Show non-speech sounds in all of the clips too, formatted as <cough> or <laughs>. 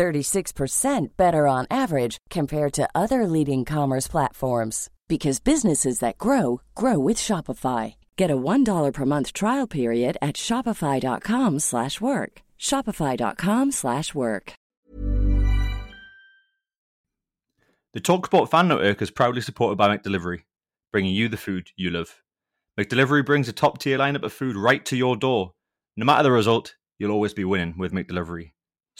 36% better on average compared to other leading commerce platforms because businesses that grow grow with Shopify. Get a $1 per month trial period at shopify.com/work. shopify.com/work. The Talksport fan network is proudly supported by McDelivery, bringing you the food you love. McDelivery brings a top-tier lineup of food right to your door. No matter the result, you'll always be winning with McDelivery.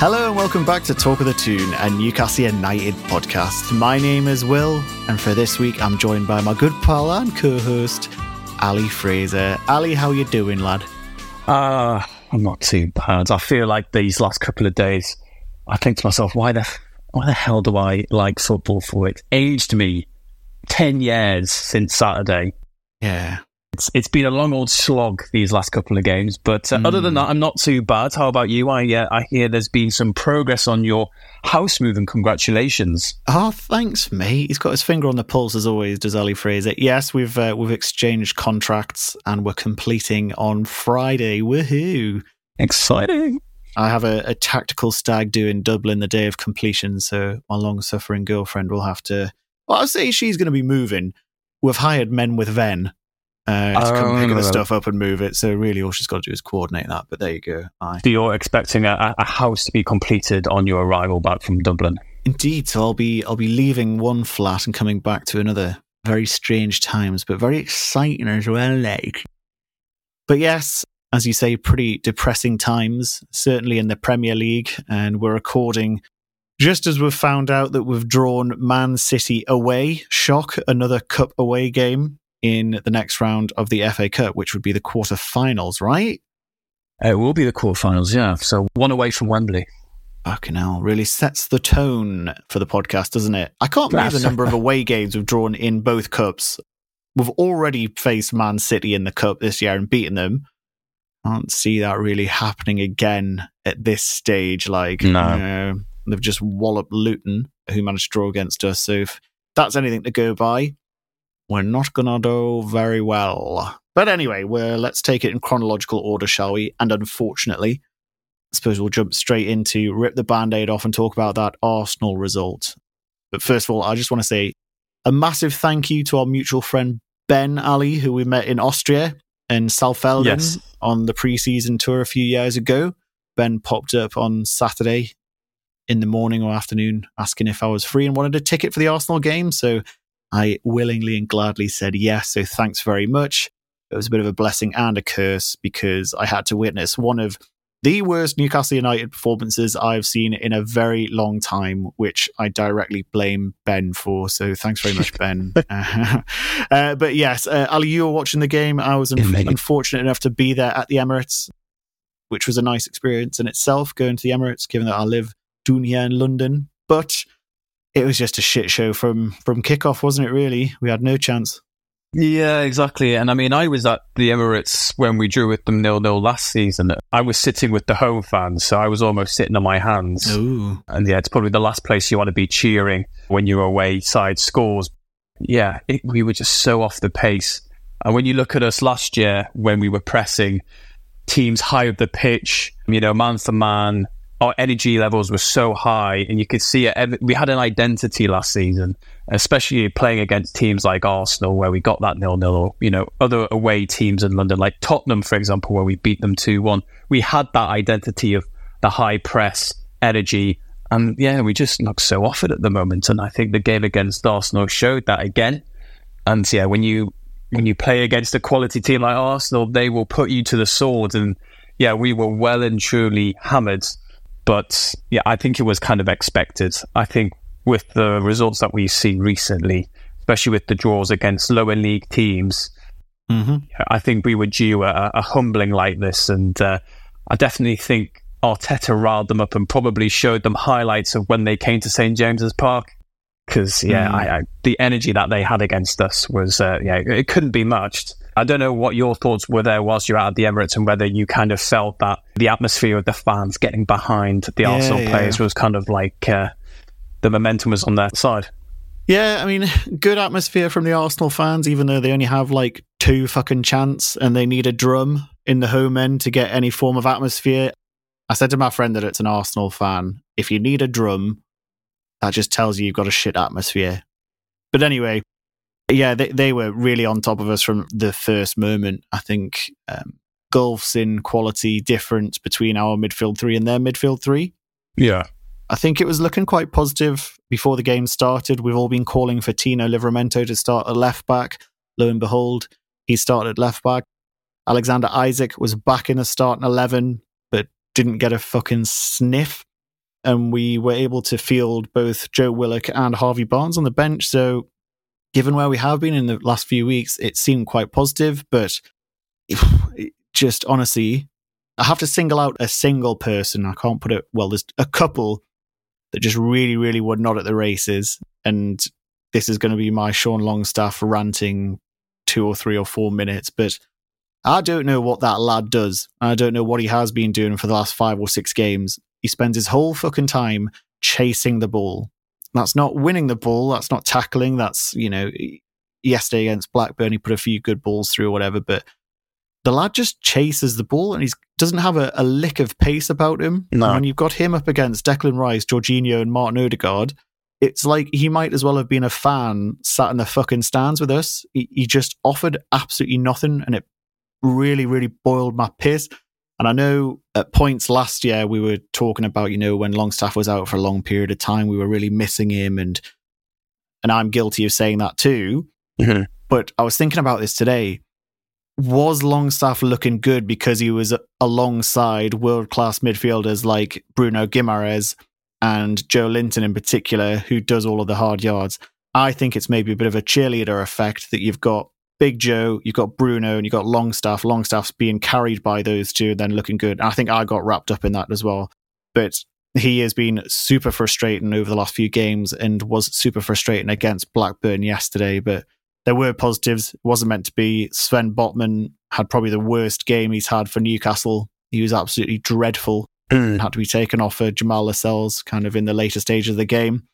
Hello and welcome back to Talk of the Toon, a Newcastle United podcast. My name is Will, and for this week I'm joined by my good pal and co-host, Ali Fraser. Ali, how you doing, lad? Uh, I'm not too bad. I feel like these last couple of days, I think to myself, why the why the hell do I like football for? It aged me ten years since Saturday. Yeah. It's it's been a long old slog these last couple of games, but uh, mm. other than that, I'm not too bad. How about you? I uh, I hear there's been some progress on your house move, and congratulations. Oh, thanks, mate. He's got his finger on the pulse as always. Does Ali Fraser? Yes, we've uh, we've exchanged contracts and we're completing on Friday. Woohoo! Exciting. I have a, a tactical stag do in Dublin the day of completion, so my long suffering girlfriend will have to. Well, I'll say she's going to be moving. We've hired men with Ven uh, to come pick the stuff up and move it. So really, all she's got to do is coordinate that. But there you go. Aye. So you're expecting a, a, house to be completed on your arrival back from Dublin. Indeed. So I'll be I'll be leaving one flat and coming back to another. Very strange times, but very exciting as well. Like, but yes, as you say, pretty depressing times. Certainly in the Premier League, and we're recording just as we've found out that we've drawn Man City away. Shock! Another cup away game in the next round of the FA Cup, which would be the quarterfinals, right? It will be the quarterfinals, yeah. So one away from Wembley. Fucking hell, really sets the tone for the podcast, doesn't it? I can't believe the number of <laughs> away games we've drawn in both cups. We've already faced Man City in the cup this year and beaten them. I can't see that really happening again at this stage. Like, no. You know, they've just walloped Luton, who managed to draw against us. So if that's anything to go by, we're not going to do very well. But anyway, well, let's take it in chronological order, shall we? And unfortunately, I suppose we'll jump straight into rip the band aid off and talk about that Arsenal result. But first of all, I just want to say a massive thank you to our mutual friend Ben Ali, who we met in Austria in Saalfelden yes. on the preseason tour a few years ago. Ben popped up on Saturday in the morning or afternoon asking if I was free and wanted a ticket for the Arsenal game. So I willingly and gladly said yes. So thanks very much. It was a bit of a blessing and a curse because I had to witness one of the worst Newcastle United performances I've seen in a very long time, which I directly blame Ben for. So thanks very much, Ben. <laughs> <laughs> uh, but yes, uh, Ali, you were watching the game. I was un- unfortunate enough to be there at the Emirates, which was a nice experience in itself, going to the Emirates, given that I live down here in London. But it was just a shit show from from kickoff, wasn't it? Really, we had no chance. Yeah, exactly. And I mean, I was at the Emirates when we drew with them nil nil last season. I was sitting with the home fans, so I was almost sitting on my hands. Ooh. And yeah, it's probably the last place you want to be cheering when your away side scores. Yeah, it, we were just so off the pace. And when you look at us last year when we were pressing teams high up the pitch, you know, man for man, our energy levels were so high, and you could see it. We had an identity last season, especially playing against teams like Arsenal, where we got that nil nil, or you know other away teams in London, like Tottenham, for example, where we beat them two one. We had that identity of the high press, energy, and yeah, we just look so off it at the moment. And I think the game against Arsenal showed that again. And yeah, when you when you play against a quality team like Arsenal, they will put you to the sword. And yeah, we were well and truly hammered. But yeah, I think it was kind of expected. I think with the results that we've seen recently, especially with the draws against lower league teams, mm-hmm. I think we were due a, a humbling like this. And uh, I definitely think Arteta riled them up and probably showed them highlights of when they came to St James's Park. Because yeah, mm. I, I, the energy that they had against us was uh, yeah, it couldn't be matched. I don't know what your thoughts were there whilst you're out at the Emirates and whether you kind of felt that the atmosphere of the fans getting behind the yeah, Arsenal yeah. players was kind of like uh, the momentum was on their side. Yeah, I mean, <laughs> good atmosphere from the Arsenal fans, even though they only have like two fucking chants and they need a drum in the home end to get any form of atmosphere. I said to my friend that it's an Arsenal fan. If you need a drum, that just tells you you've got a shit atmosphere. But anyway, yeah, they, they were really on top of us from the first moment. I think um, gulfs in quality difference between our midfield three and their midfield three. Yeah. I think it was looking quite positive before the game started. We've all been calling for Tino Livramento to start at left back. Lo and behold, he started left back. Alexander Isak was back in the starting 11 but didn't get a fucking sniff. And we were able to field both Joe Willock and Harvey Barnes on the bench. So, given where we have been in the last few weeks, it seemed quite positive. But just honestly, I have to single out a single person. I can't put it, well, there's a couple that just really, really were not at the races. And this is going to be my Sean Longstaff ranting two or three or four minutes. But I don't know what that lad does. I don't know what he has been doing for the last five or six games. He spends his whole fucking time chasing the ball. That's not winning the ball. That's not tackling. That's, you know, yesterday against Blackburn, he put a few good balls through or whatever, but the lad just chases the ball and he doesn't have a, a, lick of pace about him. No. And when you've got him up against Declan Rice, Jorginho, and Martin Odegaard, it's like he might as well have been a fan sat in the fucking stands with us. He, he just offered absolutely nothing and it really, really boiled my piss. And I know at points last year we were talking about, you know, when Longstaff was out for a long period of time, we were really missing him, and and I'm guilty of saying that too. Mm-hmm. But I was thinking about this today. Was Longstaff looking good because he was alongside world class midfielders like Bruno Guimaraes and Joelinton in particular, who does all of the hard yards? I think it's maybe a bit of a cheerleader effect that you've got Big Joe, you've got Bruno, and you've got Longstaff. Longstaff's being carried by those two and then looking good. I think I got wrapped up in that as well. But he has been super frustrating over the last few games and was super frustrating against Blackburn yesterday. But there were positives. It wasn't meant to be. Sven Botman had probably the worst game he's had for Newcastle. He was absolutely dreadful. Mm. Had to be taken off for Jamal Lascelles kind of in the later stages of the game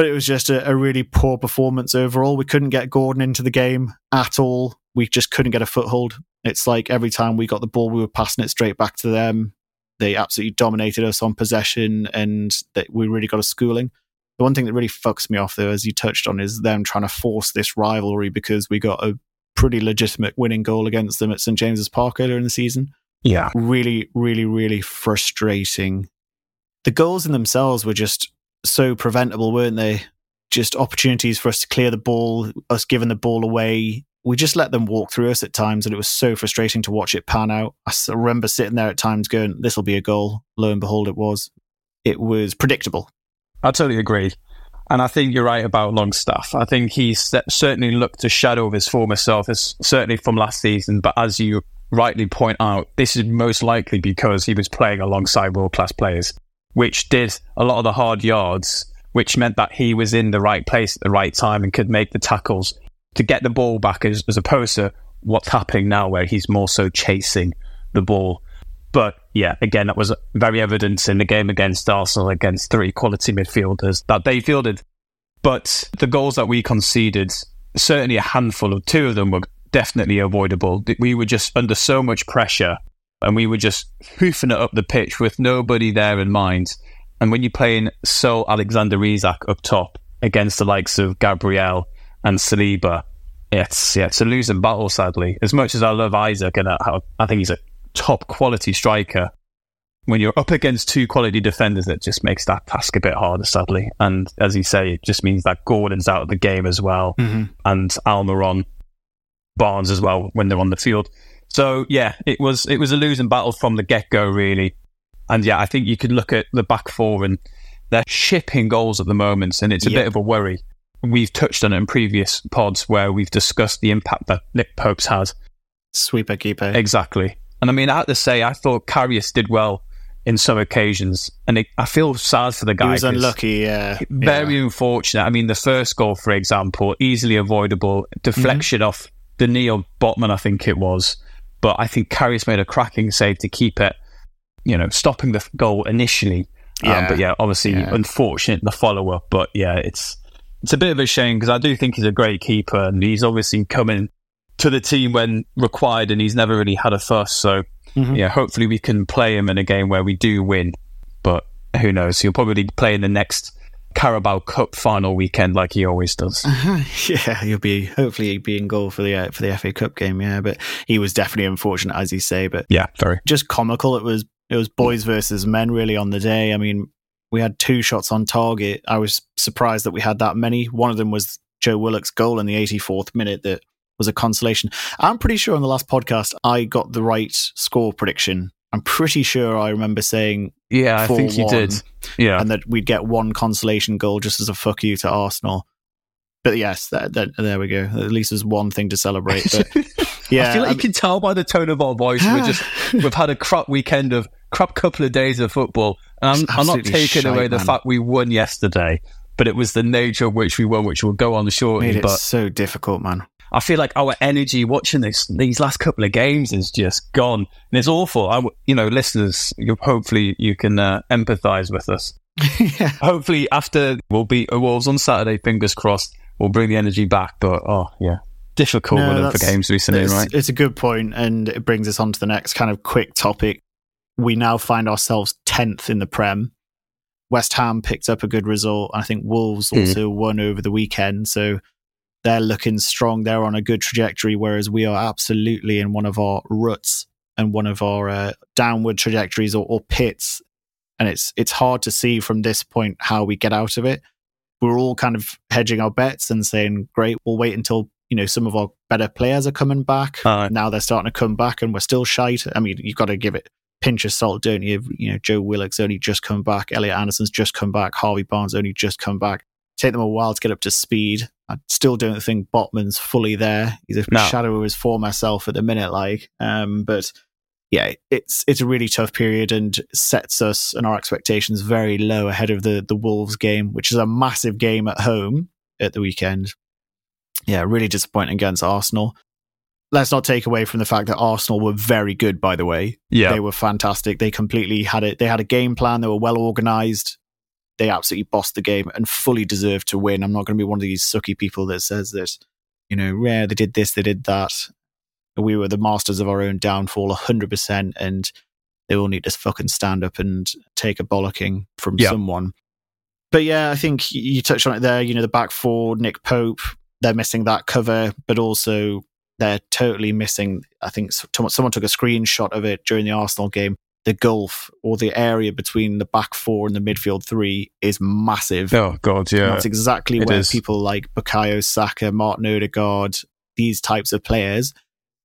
but it was just a, a, really poor performance overall. We couldn't get Gordon into the game at all. We just couldn't get a foothold. It's like every time we got the ball, we were passing it straight back to them. They absolutely dominated us on possession, and that we really got a schooling. The one thing that really fucks me off, though, as you touched on, is them trying to force this rivalry because we got a pretty legitimate winning goal against them at St James's Park earlier in the season. Yeah, really, really, really frustrating. The goals in themselves were just so preventable, weren't they? Just opportunities for us to clear the ball, us giving the ball away. We just let them walk through us at times, and it was so frustrating to watch it pan out. I remember sitting there at times going, This will be a goal. Lo and behold, it was. It was predictable. I totally agree. And I think you're right about Longstaff. I think he certainly looked to shadow of his former self, certainly from last season. But as you rightly point out, this is most likely because he was playing alongside world class players which did a lot of the hard yards, which meant that he was in the right place at the right time and could make the tackles to get the ball back as, as opposed to what's happening now where he's more so chasing the ball. But yeah, again, that was very evident in the game against Arsenal against three quality midfielders that they fielded. But the goals that we conceded, certainly a handful of two of them were definitely avoidable. We were just under so much pressure and we were just hoofing it up the pitch with nobody there in mind. And when you're playing Sol Alexander Isak up top against the likes of Gabriel and Saliba, it's yeah, it's a losing battle. Sadly, as much as I love Isak and I, I think he's a top quality striker, when you're up against two quality defenders, it just makes that task a bit harder, sadly. And as you say, it just means that Gordon's out of the game as well, mm-hmm. and Almiron Barnes as well when they're on the field. So yeah, it was it was a losing battle from the get go, really. And yeah, I think you could look at the back four and they're shipping goals at the moment, and it's a yep. bit of a worry. We've touched on it in previous pods where we've discussed the impact that Nick Pope's had. Sweeper keeper. Exactly. And I mean, I have to say, I thought Karius did well in some occasions, and it, I feel sad for the guy. He was unlucky, yeah. Very yeah. unfortunate. I mean, the first goal, for example, easily avoidable, deflection mm-hmm. off the knee of Botman, I think it was. But I think Karius made a cracking save to keep it, you know, stopping the goal initially. Um, yeah. Um, but yeah, obviously, yeah. unfortunate the follow up. But yeah, it's it's a bit of a shame because I do think he's a great keeper, and he's obviously coming to the team when required, and he's never really had a fuss. So mm-hmm. yeah, hopefully we can play him in a game where we do win. But who knows? He'll probably play in the next Carabao Cup final weekend like he always does. Uh-huh. <laughs> Yeah, he'll be hopefully he'll be in goal for the uh, for the FA Cup game. Yeah, but he was definitely unfortunate, as you say. But yeah, very just comical. It was it was boys versus men really on the day. I mean, we had two shots on target. I was surprised that we had that many. One of them was Joe Willock's goal in the 84th minute that was a consolation. I'm pretty sure on the last podcast I got the right score prediction. I'm pretty sure I remember saying yeah, I think you did. Yeah, and that we'd get one consolation goal just as a fuck you to Arsenal. But yes, that, that, there we go. At least there's one thing to celebrate. But <laughs> yeah, I feel like I you can tell by the tone of our voice. we're just <sighs> we've had a crap weekend of crap couple of days of football. And I'm, I'm not taking shite, away the man. fact we won yesterday, but it was the nature of which we won, which we'll go on shortly. Made it but so difficult, man. I feel like our energy watching this these last couple of games is just gone, and it's awful. I, you know, listeners, you, hopefully you can uh, empathise with us. <laughs> yeah. Hopefully, after we'll beat Wolves on Saturday, fingers crossed, we'll bring the energy back. But oh yeah, difficult no, for games recently, it's, right? It's a good point, and it brings us on to the next kind of quick topic. We now find ourselves tenth in the Prem. West Ham picked up a good result. and I think Wolves mm. also won over the weekend, so they're looking strong. They're on a good trajectory, whereas we are absolutely in one of our ruts and one of our uh, downward trajectories or, or pits. And it's it's hard to see from this point how we get out of it. We're all kind of hedging our bets and saying, "Great, we'll wait until you know some of our better players are coming back." Uh, now they're starting to come back, and we're still shite. I mean, you've got to give it pinch of salt, don't you? You know, Joe Willock's only just come back, Elliot Anderson's just come back, Harvey Barnes only just come back. Take them a while to get up to speed. I still don't think Botman's fully there. He's a no. shadow of his former self at the minute, like. Um, but yeah, it's it's a really tough period and sets us and our expectations very low ahead of the the Wolves game, which is a massive game at home at the weekend. Yeah, really disappointing against Arsenal. Let's not take away from the fact that Arsenal were very good, by the way. Yeah. They were fantastic. They completely had it. They had a game plan. They were well organized they absolutely bossed the game and fully deserved to win. I'm not going to be one of these sucky people that says that, you know, yeah, they did this, they did that. We were the masters of our own downfall 100%, and they all need to fucking stand up and take a bollocking from yeah. someone. But yeah, I think you touched on it there. You know, the back four, Nick Pope, they're missing that cover, but also they're totally missing. I think someone took a screenshot of it during the Arsenal game the gulf or the area between the back four and the midfield three is massive. Oh god, yeah. And that's exactly it where is. people like Bukayo Saka, Martin Odegaard, these types of players,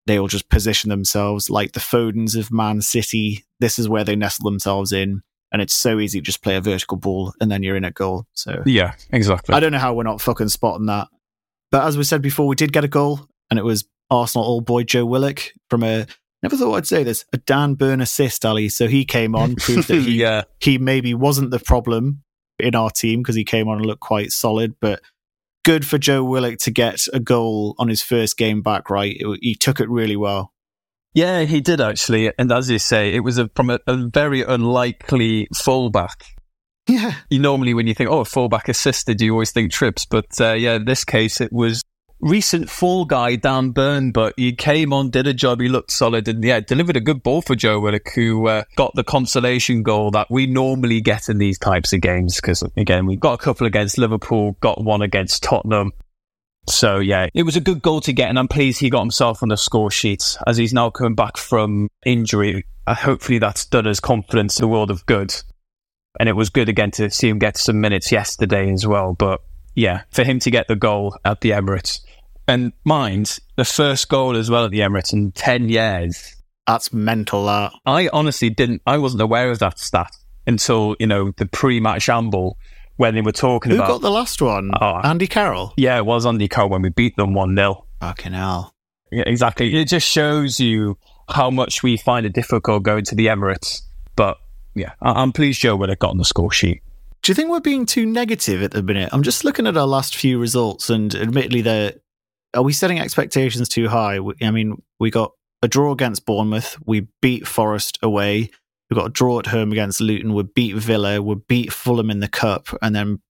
they will just position themselves like the Fodens of Man City. This is where they nestle themselves in. And it's so easy to just play a vertical ball and then you're in a goal. So Yeah, exactly. I don't know how we're not fucking spotting that. But as we said before, we did get a goal and it was Arsenal old boy Joe Willock from a Never thought I'd say this. A Dan Burn assist, Ali. So he came on, <laughs> proved that he, yeah. he maybe wasn't the problem in our team because he came on and looked quite solid. But good for Joe Willock to get a goal on his first game back, right? It, he took it really well. Yeah, he did actually. And as you say, it was a, from a, a very unlikely fullback. Yeah. You normally, when you think, oh, a fullback assisted, you always think trips. But uh, yeah, in this case, it was recent fall guy Dan Burn, but he came on, did a job, he looked solid, and yeah, delivered a good ball for Joe Willock, who uh, got the consolation goal that we normally get in these types of games. Because again, we got a couple against Liverpool, got one against Tottenham. So yeah, it was a good goal to get, and I'm pleased he got himself on the score sheet as he's now coming back from injury. Uh, hopefully, that's done his confidence the world of good. And it was good again to see him get some minutes yesterday as well. But yeah, for him to get the goal at the Emirates, And mind, the first goal as well at the Emirates in 10 years. That's mental, that. I honestly didn't, I wasn't aware of that stat until, you know, the pre match amble when they were talking Who about. Who got the last one? Oh. Andy Carroll? Yeah, it was Andy Carroll when we beat them 1 0. Fucking hell. Yeah, exactly. It just shows you how much we find it difficult going to the Emirates. But yeah, I- I'm pleased Joe would have gotten the score sheet. Do you think we're being too negative at the minute? I'm just looking at our last few results, and admittedly, they're are we setting expectations too high? I mean, we got a draw against Bournemouth, we beat Forest away, we got a draw at home against Luton, we beat Villa, we beat Fulham in the cup, and then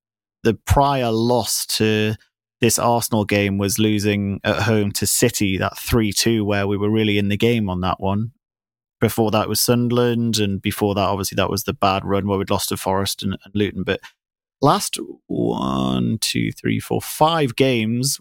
the prior loss to this Arsenal game was losing at home to City, that three two, where we were really in the game on that one. Before that was Sunderland, and before that, obviously, that was the bad run where we'd lost to Forest and, and Luton. But last one, two, three, four, five games,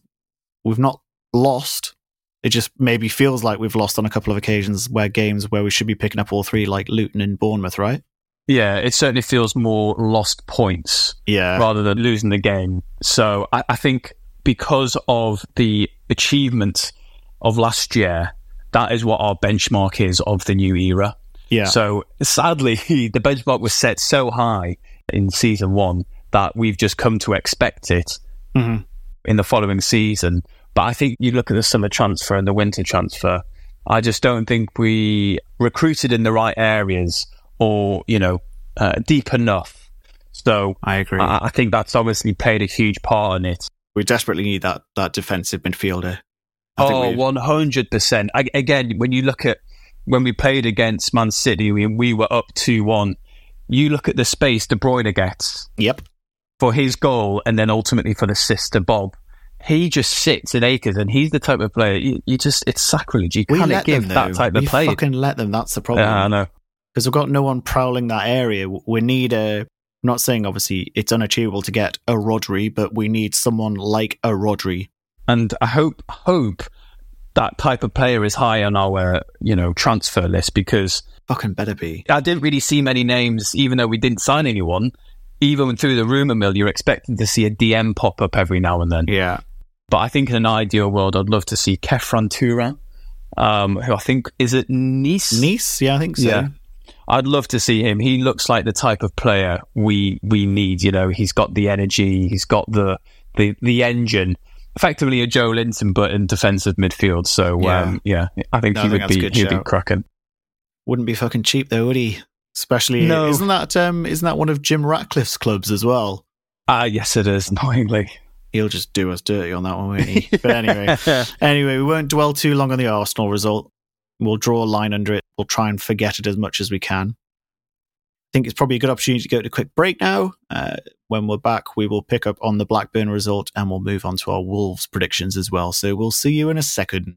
we've not lost. It just maybe feels like we've lost on a couple of occasions where games where we should be picking up all three, like Luton and Bournemouth, right? Yeah, it certainly feels more lost points Yeah. rather than losing the game. So I, I think because of the achievement of last year, that is what our benchmark is of the new era. Yeah. So sadly, <laughs> the benchmark was set so high in season one that we've just come to expect it Mhm. In the following season. But I think you look at the summer transfer and the winter transfer, I just don't think we recruited in the right areas or, you know, uh, deep enough. So I agree. I, I think that's obviously played a huge part in it. we desperately need that that defensive midfielder. I Oh, we've- 100%. I, again, when you look at when we played against Man City, we, we were up 2 1. You look at the space De Bruyne gets Yep. For his goal and then ultimately for the assist to Bob. He just sits in acres and he's the type of player, you, you just, it's sacrilege. You We can't give them, that type of we player. fucking let them. That's the problem. Yeah, I know. because we've got no one prowling that area. We need a. I'm not saying obviously it's unachievable to get a Rodri, but we need someone like a Rodri. And I hope, hope that type of player is high on our, uh, you know, transfer list because Fucking better be. I didn't really see many names, even though we didn't sign anyone. Even through the rumor mill, you're expecting to see a DM pop up every now and then. Yeah. But I think in an ideal world, I'd love to see Khephren Thuram, um, who I think is it Nice. Nice. Yeah, I think so. Yeah. I'd love to see him. He looks like the type of player we we need. You know, he's got the energy, he's got the the the engine. Effectively a Joelinton, but in defensive midfield. So Yeah. um, yeah, I think No, he I think would be he'd be cracking. Wouldn't be fucking cheap though, would he? Especially No. isn't that um isn't that one of Jim Ratcliffe's clubs as well? Ah, yes, it is. <laughs> Annoyingly. He'll just do us dirty on that one, won't he? but anyway, <laughs> anyway, we won't dwell too long on the Arsenal result. We'll draw a line under it. We'll try and forget it as much as we can. I think it's probably a good opportunity to go to a quick break now. Uh, when we're back, we will pick up on the Blackburn result and we'll move on to our Wolves predictions as well. So we'll see you in a second.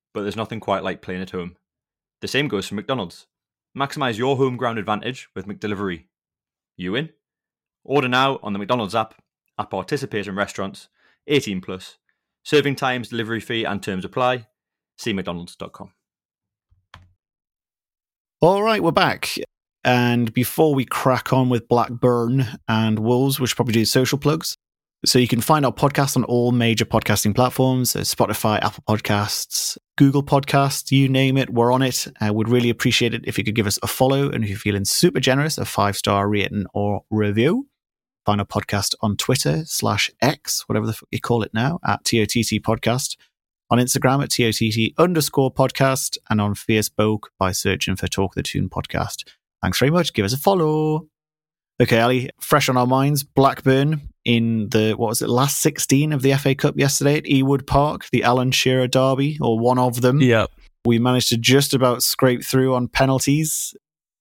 but there's nothing quite like playing at home. The same goes for McDonald's. Maximize your home ground advantage with McDelivery. You in? Order now on the McDonald's app at participating restaurants. 18 plus. Serving times, delivery fee, and terms apply. See McDonald's.com. All right, we're back. And before we crack on with Blackburn and Wolves, we should probably do social plugs. So you can find our podcast on all major podcasting platforms Spotify, Apple Podcasts, Google Podcasts, you name it, we're on it. Uh, I would really appreciate it if you could give us a follow. And if you're feeling super generous, a five star rating or review. Find our podcast on Twitter slash X, whatever the fuck you call it now, at TOTT Podcast. On Instagram at TOTT underscore podcast and on Facebook by searching for Talk the Toon podcast. Thanks very much. Give us a follow. Okay, Ali, fresh on our minds. Blackburn in the, what was it, last 16 of the FA Cup yesterday at Ewood Park, the Alan Shearer derby, or one of them. Yeah. We managed to just about scrape through on penalties.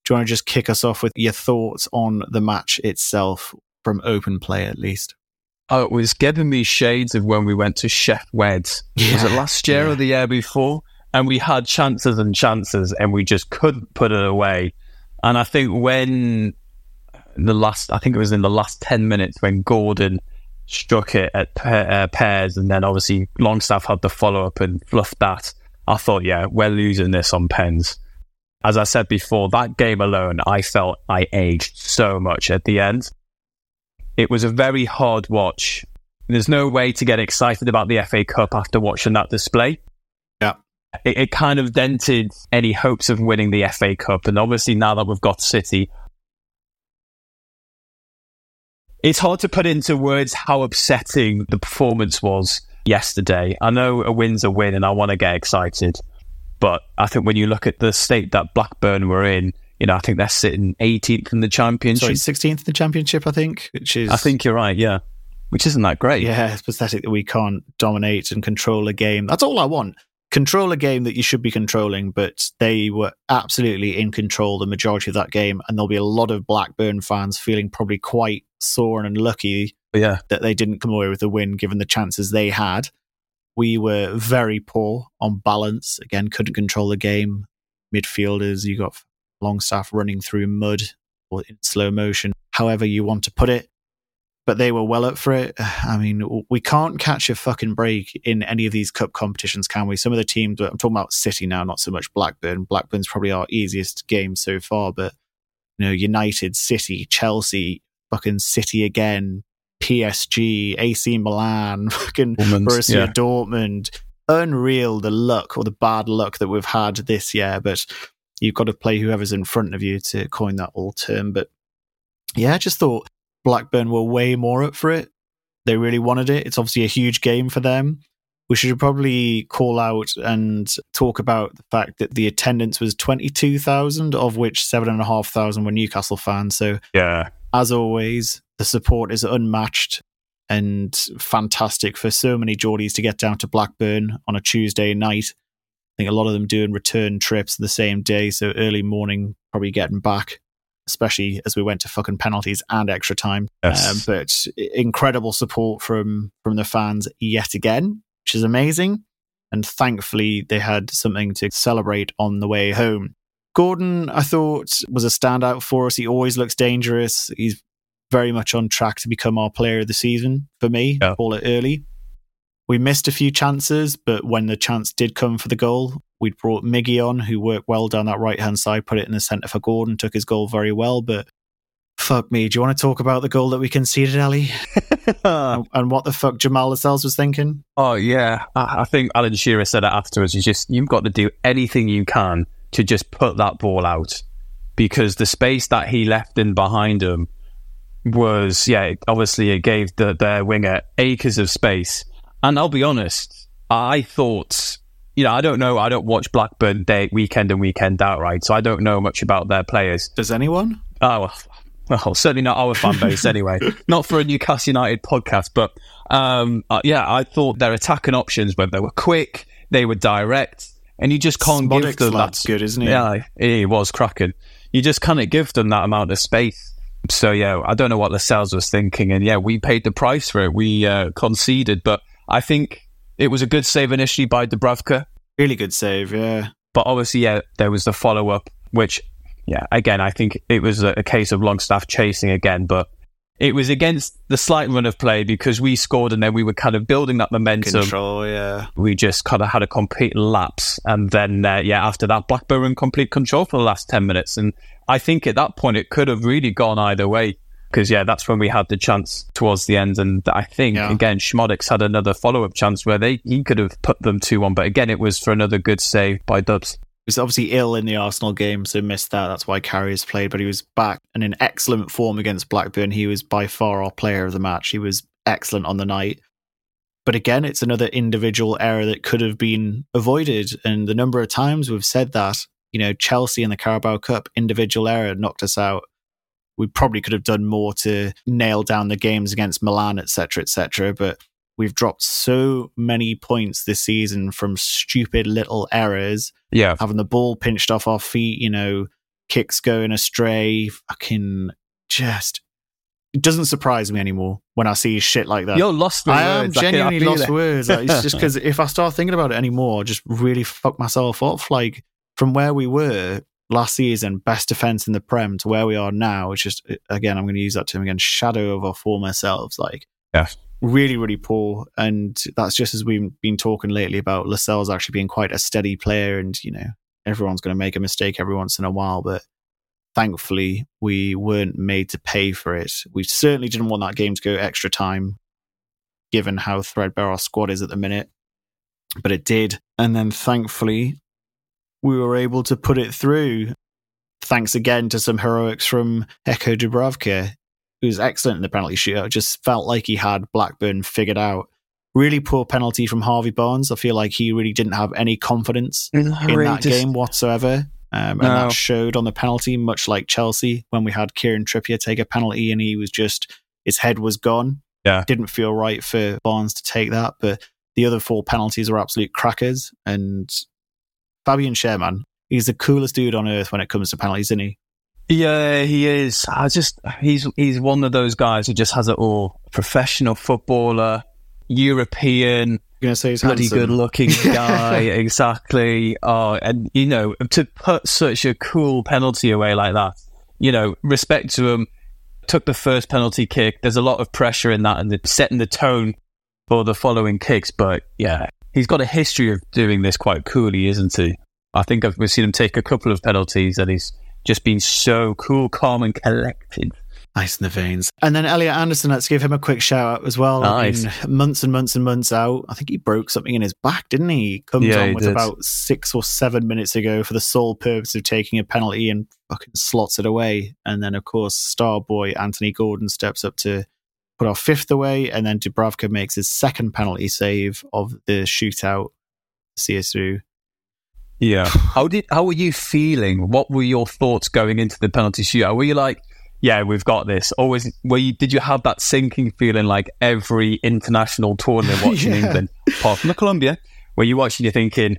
Do you want to just kick us off with your thoughts on the match itself from open play, at least? Oh, it was giving me shades of when we went to Sheff Weds. Yeah. Was it last year yeah. or the year before? And we had chances and chances, and we just couldn't put it away. And I think when the last, I think it was in the last 10 minutes when Gordon struck it at uh, Pears, and then obviously Longstaff had the follow up and fluffed that. I thought, yeah, we're losing this on pens. As I said before, that game alone, I felt I aged so much at the end. It was a very hard watch. There's no way to get excited about the FA Cup after watching that display. Yeah. It, it kind of dented any hopes of winning the FA Cup. And obviously, now that we've got City, it's hard to put into words how upsetting the performance was yesterday. I know a win's a win and I want to get excited. But I think when you look at the state that Blackburn were in, you know, I think they're sitting 18th in the championship. Sorry, 16th in the championship, I think, which is. I think you're right, yeah. Which isn't that great. Yeah, it's pathetic that we can't dominate and control a game. That's all I want. Control a game that you should be controlling, but they were absolutely in control the majority of that game. And there'll be a lot of Blackburn fans feeling probably quite sore and unlucky yeah. that they didn't come away with a win given the chances they had. We were very poor on balance. Again, couldn't control the game. Midfielders, you got Longstaff running through mud or in slow motion, however you want to put it. But they were well up for it. I mean, we can't catch a fucking break in any of these cup competitions, can we? Some of the teams, I'm talking about City now, not so much Blackburn. Blackburn's probably our easiest game so far, but you know, United, City, Chelsea, fucking City again, PSG, AC Milan, <laughs> fucking Borussia yeah. Dortmund. Unreal the luck or the bad luck that we've had this year, but you've got to play whoever's in front of you to coin that old term. But yeah, I just thought Blackburn were way more up for it. They really wanted it. It's obviously a huge game for them. We should probably call out and talk about the fact that the attendance was 22,000, of which 7,500 were Newcastle fans. So, yeah, as always, the support is unmatched and fantastic for so many Geordies to get down to Blackburn on a Tuesday night. I think a lot of them doing return trips the same day, so early morning, probably getting back, especially as we went to fucking penalties and extra time. Yes. Um, but incredible support from from the fans yet again, which is amazing. And thankfully, they had something to celebrate on the way home. Gordon, I thought, was a standout for us. He always looks dangerous. He's very much on track to become our player of the season for me. Yeah. Call it early. We missed a few chances, but when the chance did come for the goal, we'd brought Miggy on, who worked well down that right hand side, put it in the centre for Gordon, took his goal very well. But fuck me, do you want to talk about the goal that we conceded, Ali? <laughs> and, and, what the fuck Jamal Lascelles was thinking? Oh yeah, I, I think Alan Shearer said it afterwards. You just you've got to do anything you can to just put that ball out because the space that he left in behind him was, yeah, obviously it gave the, their winger acres of space. And I'll be honest, I thought, you know, I don't know, I don't watch Blackburn day, weekend and weekend out, right? So I don't know much about their players. Does anyone? Oh, well, well certainly not our fan base anyway. <laughs> not for a Newcastle United podcast, but um, uh, yeah, I thought their attacking options, whether they were quick, they were direct, and you just can't give them that. good, isn't he? Yeah, he was cracking. You just can't give them that amount of space. So yeah, I don't know what Lascelles was thinking, and yeah, we paid the price for it. We uh, conceded, but I think it was a good save initially by Dubravka. Really good save, yeah. But obviously, yeah, there was the follow up, which, yeah, again, I think it was a, a case of Longstaff chasing again, but it was against the slight run of play because we scored and then we were kind of building that momentum. Control, yeah. We just kind of had a complete lapse. And then, uh, yeah, after that, Blackburn in complete control for the last 10 minutes. And I think at that point, it could have really gone either way. Because, yeah, that's when we had the chance towards the end. And I think, yeah. again, Szmodics had another follow up chance where they he could have put them 2 1. But again, it was for another good save by Dubs He was obviously ill in the Arsenal game, so missed that. That's why Karius played, but he was back and in excellent form against Blackburn. He was by far our player of the match. He was excellent on the night. But again, it's another individual error that could have been avoided. And the number of times we've said that, you know, Chelsea in the Carabao Cup, individual error knocked us out. We probably could have done more to nail down the games against Milan, etc., etc. But we've dropped so many points this season from stupid little errors. Yeah. Having the ball pinched off our feet, you know, kicks going astray, fucking just it doesn't surprise me anymore when I see shit like that. You're lost I words. am genuinely I lost words. It's just <laughs> because if I start thinking about it anymore, I just really fuck myself off. Like from where we were last season, best defense in the Prem, to where we are now, it's just again, I'm going to use that term again, shadow of our former selves. Like, Yeah. really, really poor. And that's just as we've been talking lately about Lascelles actually being quite a steady player, and you know, everyone's going to make a mistake every once in a while, but thankfully we weren't made to pay for it. We certainly didn't want that game to go extra time, given how threadbare our squad is at the minute. But it did. And then thankfully we were able to put it through. Thanks again to some heroics from Echo Dubravka, who's excellent in the penalty shootout. Just felt like he had Blackburn figured out. Really poor penalty from Harvey Barnes. I feel like he really didn't have any confidence in that game whatsoever. Um, and No. that showed on the penalty, much like Chelsea when we had Kieran Trippier take a penalty and he was just, his head was gone. Yeah. Didn't feel right for Barnes to take that. But the other four penalties were absolute crackers. And Fabian Sherman, he's the coolest dude on earth when it comes to penalties, isn't he? Yeah, he is. I just he's he's one of those guys who just has it all. Professional footballer, European, You're going to say he's bloody handsome. good looking <laughs> guy, exactly. Oh, and you know, to put such a cool penalty away like that, you know, respect to him. Took the first penalty kick. There's a lot of pressure in that, and setting the tone for the following kicks. But yeah, he's got a history of doing this quite coolly, isn't he? I think I've we've seen him take a couple of penalties, and he's just been so cool, calm, and collected. Nice in the veins. And then Elliot Anderson, let's give him a quick shout out as well. I mean, months and months and months out. I think he broke something in his back, didn't he? He comes Yeah, on with about six or seven minutes ago for the sole purpose of taking a penalty and fucking slots it away. And then, of course, star boy Anthony Gordon steps up to put our fifth away. And then Dubravka makes his second penalty save of the shootout, see us through. Yeah. <sighs> how did how were you feeling? What were your thoughts going into the penalty shootout? Were you like, yeah, we've got this? Always was were you did you have that sinking feeling like every international tournament <laughs> watching Yeah. England, apart from the Colombia, where you watching you're thinking,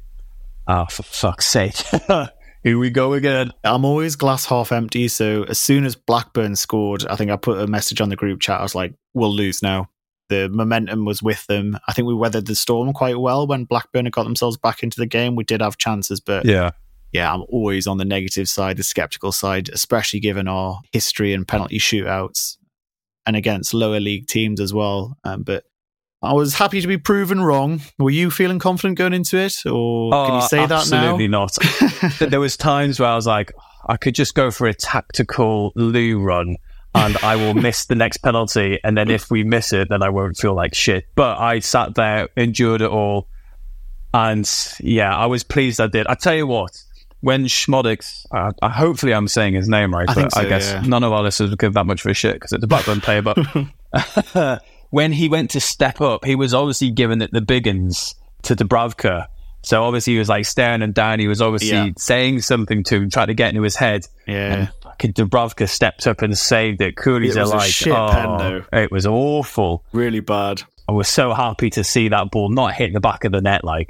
oh for fuck's sake. <laughs> Here we go again. I'm always glass half empty. So as soon as Blackburn scored, I think I put a message on the group chat. I was like, we'll lose now. The momentum was with them. I think we weathered the storm quite well when Blackburn had got themselves back into the game. We did have chances, but Yeah. yeah, I'm always on the negative side, the skeptical side, especially given our history and penalty shootouts and against lower league teams as well. Um, but I was happy to be proven wrong. Were you feeling confident going into it, or can you Oh, say that now? absolutely not. <laughs> there was times where I was like, I could just go for a tactical loo run and I will <laughs> miss the next penalty. And then if we miss it, then I won't feel like shit. But I sat there, endured it all. And yeah, I was pleased I did. I tell you what, when Szmodics, uh, hopefully I'm saying his name right, I but so, I guess yeah. none of our listeners would give that much for a shit because it's a Blackburn player. But <laughs> when he went to step up, he was obviously given it the biggins to Dubravka. So obviously he was like staring him down. He was obviously Yeah. saying something to him, trying to get into his head. yeah. And fucking Dubravka stepped up and saved it. Coolies are like, oh, pen, though." it was awful. really bad. I was so happy to see that ball not hit the back of the net. Like,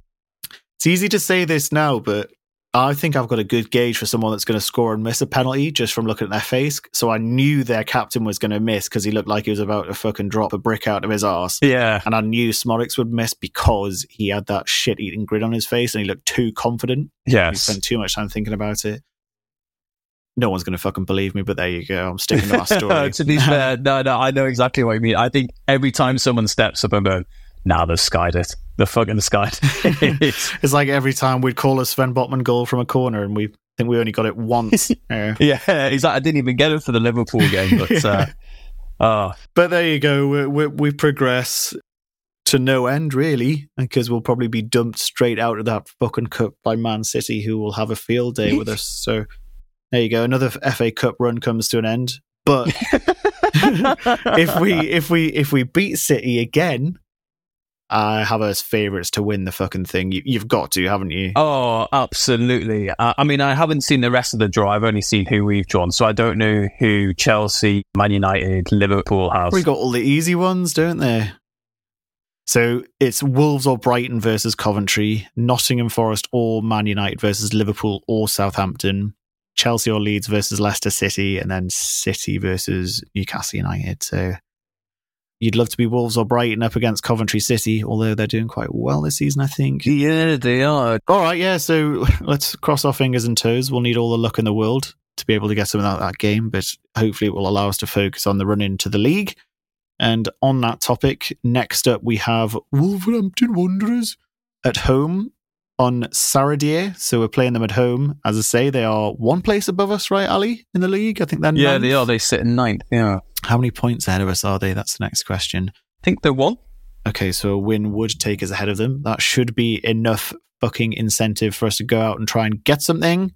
It's easy to say this now, but I think I've got a good gauge for someone that's going to score and miss a penalty just from looking at their face. So I knew their captain was going to miss because he looked like he was about to fucking drop a brick out of his arse. yeah, And I knew Smorix would miss because he had that shit eating grin on his face and he looked too confident. Yeah. He spent too much time thinking about it. No one's going to fucking believe me, but there you go. I'm sticking to my <laughs> story. to be fair, no, no, I know exactly what you mean. I think every time someone steps up and goes, now they've skied it. They're fucking the sky. <laughs> it's <laughs> like every time we'd call a Sven Botman goal from a corner and we think we only got it once. <laughs> yeah. yeah, exactly. I didn't even get it for the Liverpool game, but uh, oh, But there you go. We, we, we progress to no end, really, because we'll probably be dumped straight out of that fucking cup by Man City, who will have a field day with us. So there you go. Another FA Cup run comes to an end. But if we if we if we beat City again, I have us favourites to win the fucking thing. You, you've got to, haven't you? oh, absolutely. Uh, I mean, I haven't seen the rest of the draw. I've only seen who we've drawn, so I don't know who Chelsea, Man United, Liverpool have. We got all the easy ones, don't they? So it's Wolves or Brighton versus Coventry, Nottingham Forest or Man United versus Liverpool or Southampton, Chelsea or Leeds versus Leicester City, and then City versus Newcastle United. So you'd love to be Wolves or Brighton up against Coventry City, although they're doing quite well this season, I think. Yeah, they are. All right, yeah. So <laughs> let's cross our fingers and toes. We'll need all the luck in the world to be able to get something out of that game, but hopefully it will allow us to focus on the run into the league. And on that topic, next up we have Wolverhampton Wanderers at home on Saradier. So we're playing them at home. As I say, they are one place above us, right, Ali, in the league? I think they're Yeah, ninth. they are. They sit in ninth. Yeah. How many points ahead of us are they? That's the next question. I think they're one. Okay, so a win would take us ahead of them. That should be enough fucking incentive for us to go out and try and get something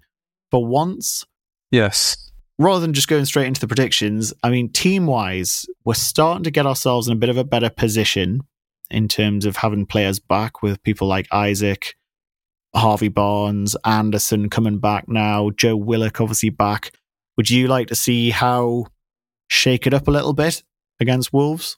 for once. Yes. Rather than just going straight into the predictions, I mean, team wise, we're starting to get ourselves in a bit of a better position in terms of having players back with people like Isak, Harvey Barnes, Anderson coming back now, Joe Willock obviously back. Would you like to see how shake it up a little bit against Wolves?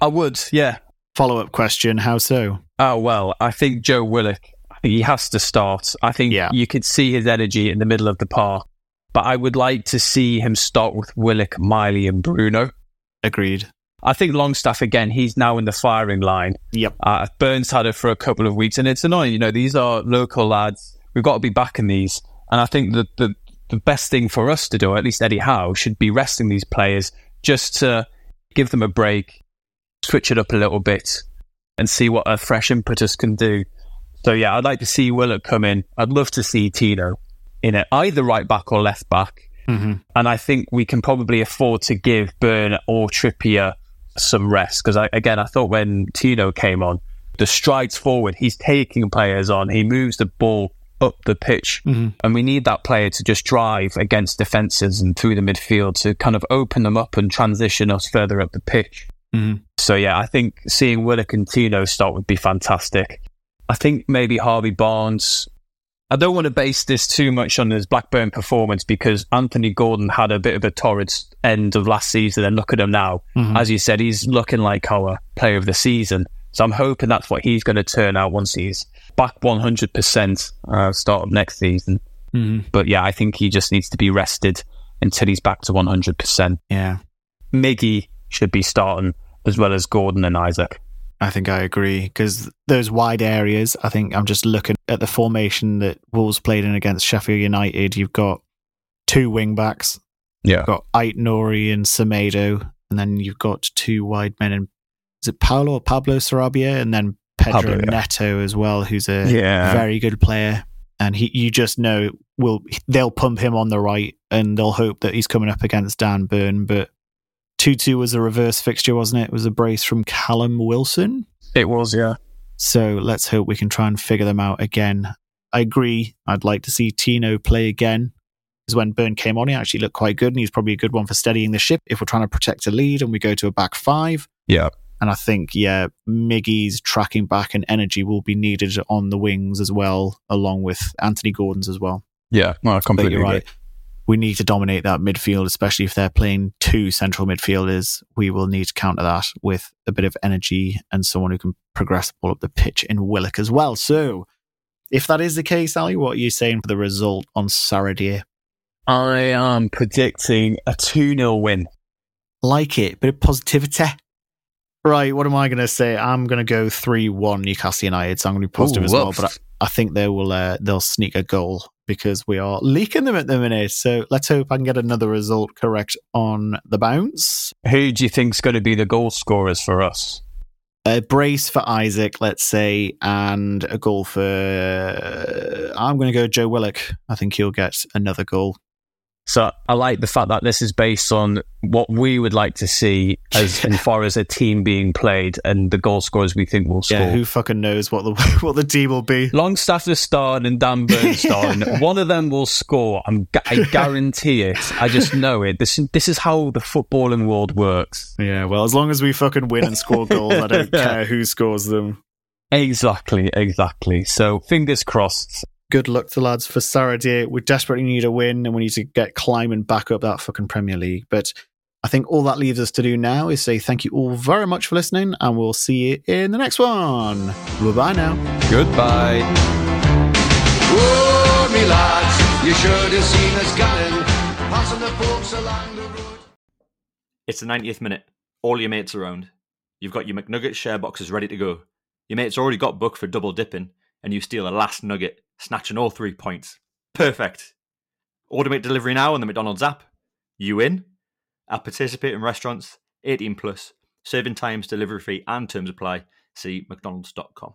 I would, yeah. Follow up question, how so? Oh, well, I think Joe Willock, I think he has to start. I think Yeah. you could see his energy in the middle of the park. But I would like to see him start with Willock, Miley, and Bruno. Agreed. I think Longstaff, again, he's now in the firing line. Yep. Uh, Burns had it for a couple of weeks, and it's annoying. You know, these are local lads. We've got to be backing these. And I think that the, the best thing for us to do, or at least Eddie Howe, should be resting these players just to give them a break, switch it up a little bit, and see what a fresh impetus can do. So, yeah, I'd like to see Willett come in. I'd love to see Tino in it, either right back or left back. Mm-hmm. And I think we can probably afford to give Burn or Trippier some rest because, I, again, I thought when Tino came on, the strides forward, he's taking players on, he moves the ball up the pitch, Mhm. and we need that player to just drive against defenses and through the midfield to kind of open them up and transition us further up the pitch. Mhm. So yeah, I think seeing Willock and Tino start would be fantastic. I think maybe Harvey Barnes. I don't want to base this too much on his Blackburn performance because Anthony Gordon had a bit of a torrid end of last season, and look at him now. Mhm. As you said, he's looking like our player of the season. So I'm hoping that's what he's going to turn out once he's back 100% uh, start of next season. Mhm. But yeah, I think he just needs to be rested until he's back to 100%. Yeah. Miggy should be starting as well as Gordon and Isak. I think I agree because those wide areas. I think I'm just looking at the formation that Wolves played in against Sheffield United. You've got two wing backs. Yeah. You've got Ait Nouri and Semedo, and then you've got two wide men. And is it Paulo or Pablo Sarabia, and then Pedro Pablo, yeah. Neto as well, who's a Yeah. very good player. And he, you just know, will they'll pump him on the right, and they'll hope that he's coming up against Dan Burn. But two two was a reverse fixture, wasn't it? It was a brace from Callum Wilson. It was, yeah. So let's hope we can try and figure them out again. I agree. I'd like to see Tino play again. Because when Burn came on, he actually looked quite good, and he's probably a good one for steadying the ship if we're trying to protect a lead and we go to a back five. Yeah. And I think, yeah, Miggy's tracking back and energy will be needed on the wings as well, along with Anthony Gordon's as well. Yeah. No, I completely agree. right. We need to dominate that midfield, especially if they're playing two central midfielders. We will need to counter that with a bit of energy and someone who can progress the ball up the pitch in Willock as well. So, if that is the case, Ali, what are you saying for the result on Saturday? I am predicting a 2 0 win. Like it, bit of positivity. Right, what am I going to say? I'm going to go 3 1 Newcastle United, so I'm going to be positive Ooh, as well. But I, I think they will uh, they'll sneak a goal because we are leaking them at the minute. So let's hope I can get another result correct on the bounce. Who do you think's going to be the goal scorers for us? A brace for Isak, let's say, and a goal for. I'm going to go Joe Willock. I think he'll get another goal. So I like the fact that this is based on what we would like to see as <laughs> far as a team being played and the goal scorers we think will score. Yeah, who fucking knows what the <laughs> what the team will be? Longstaff is starring and Dan Burns starring. <laughs> One of them will score. I'm, I guarantee it. I just know it. This this is how the footballing world works. Yeah, well, as long as we fucking win and score goals, I don't care who scores them. Exactly, exactly. So fingers crossed. Good luck to the lads for Saturday. We desperately need a win and we need to get climbing back up that fucking Premier League. But I think all that leaves us to do now is say thank you all very much for listening and we'll see you in the next one. Bye bye now. Goodbye. Oh, me lads, You should have seen us gunning, passing the folks along the road. It's the 90th minute. All your mates around. You've got your McNugget share boxes ready to go. Your mate's already got booked for double dipping, and you steal a last nugget, snatching all three points. Perfect. Automate delivery now on the McDonald's app. You in? At participating restaurants, 18 plus, serving times, delivery fee, and terms apply. See McDonald's.com.